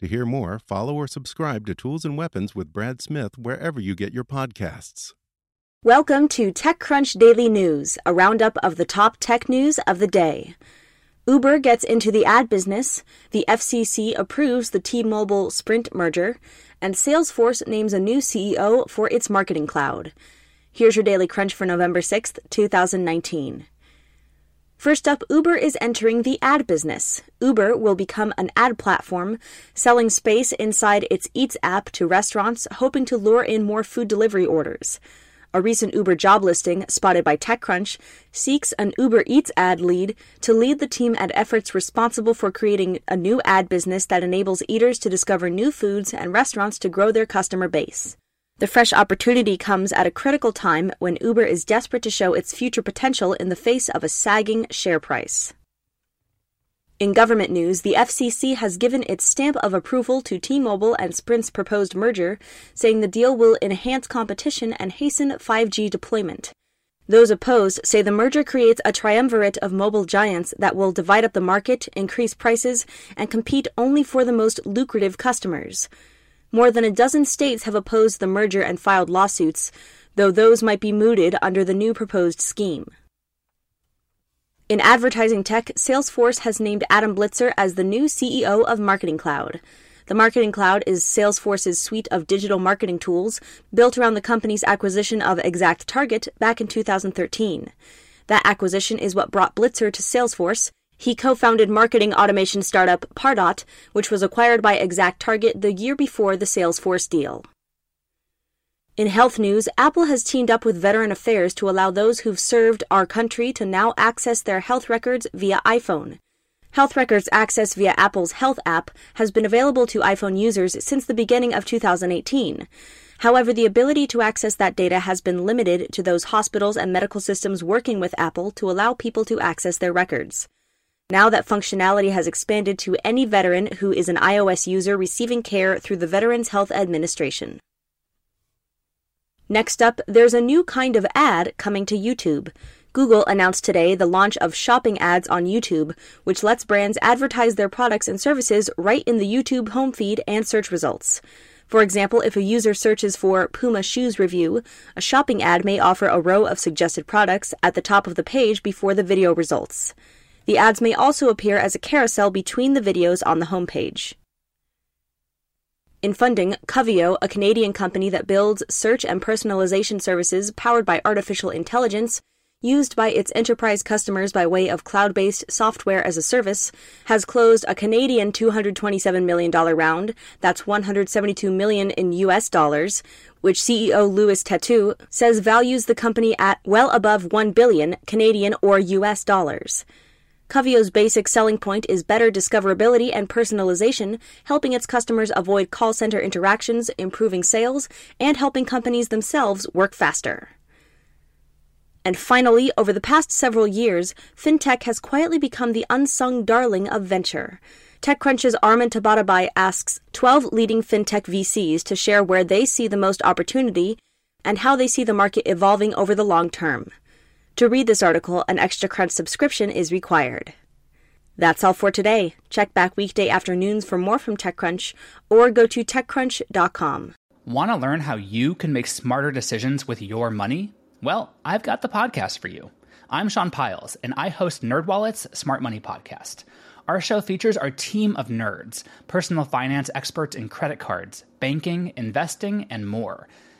To hear more, follow or subscribe to Tools and Weapons with Brad Smith wherever you get your podcasts. Welcome to TechCrunch Daily News, a roundup of the top tech news of the day. Uber gets into the ad business, the FCC approves the T Mobile Sprint merger, and Salesforce names a new CEO for its marketing cloud. Here's your Daily Crunch for November 6th, 2019. First up, Uber is entering the ad business. Uber will become an ad platform, selling space inside its Eats app to restaurants, hoping to lure in more food delivery orders. A recent Uber job listing, spotted by TechCrunch, seeks an Uber Eats ad lead to lead the team at efforts responsible for creating a new ad business that enables eaters to discover new foods and restaurants to grow their customer base. The fresh opportunity comes at a critical time when Uber is desperate to show its future potential in the face of a sagging share price. In government news, the FCC has given its stamp of approval to T Mobile and Sprint's proposed merger, saying the deal will enhance competition and hasten 5G deployment. Those opposed say the merger creates a triumvirate of mobile giants that will divide up the market, increase prices, and compete only for the most lucrative customers. More than a dozen states have opposed the merger and filed lawsuits, though those might be mooted under the new proposed scheme. In advertising tech, Salesforce has named Adam Blitzer as the new CEO of Marketing Cloud. The Marketing Cloud is Salesforce's suite of digital marketing tools built around the company's acquisition of ExactTarget back in 2013. That acquisition is what brought Blitzer to Salesforce. He co-founded marketing automation startup Pardot, which was acquired by ExactTarget the year before the Salesforce deal. In health news, Apple has teamed up with Veteran Affairs to allow those who've served our country to now access their health records via iPhone. Health records access via Apple's Health app has been available to iPhone users since the beginning of 2018. However, the ability to access that data has been limited to those hospitals and medical systems working with Apple to allow people to access their records. Now that functionality has expanded to any veteran who is an iOS user receiving care through the Veterans Health Administration. Next up, there's a new kind of ad coming to YouTube. Google announced today the launch of shopping ads on YouTube, which lets brands advertise their products and services right in the YouTube home feed and search results. For example, if a user searches for Puma shoes review, a shopping ad may offer a row of suggested products at the top of the page before the video results. The ads may also appear as a carousel between the videos on the homepage. In funding, Coveo, a Canadian company that builds search and personalization services powered by artificial intelligence, used by its enterprise customers by way of cloud based software as a service, has closed a Canadian $227 million round, that's 172 million in US dollars, which CEO Louis Têtu says values the company at well above 1 billion Canadian or US dollars. Coveo's basic selling point is better discoverability and personalization, helping its customers avoid call center interactions, improving sales, and helping companies themselves work faster. And finally, over the past several years, fintech has quietly become the unsung darling of venture. TechCrunch's Armand Tabatabai asks 12 leading fintech VCs to share where they see the most opportunity and how they see the market evolving over the long term. To read this article, an Extra Crunch subscription is required. That's all for today. Check back weekday afternoons for more from TechCrunch or go to TechCrunch.com. Want to learn how you can make smarter decisions with your money? Well, I've got the podcast for you. I'm Sean Pyles, and I host NerdWallet's Smart Money Podcast. Our show features our team of nerds, personal finance experts in credit cards, banking, investing, and more.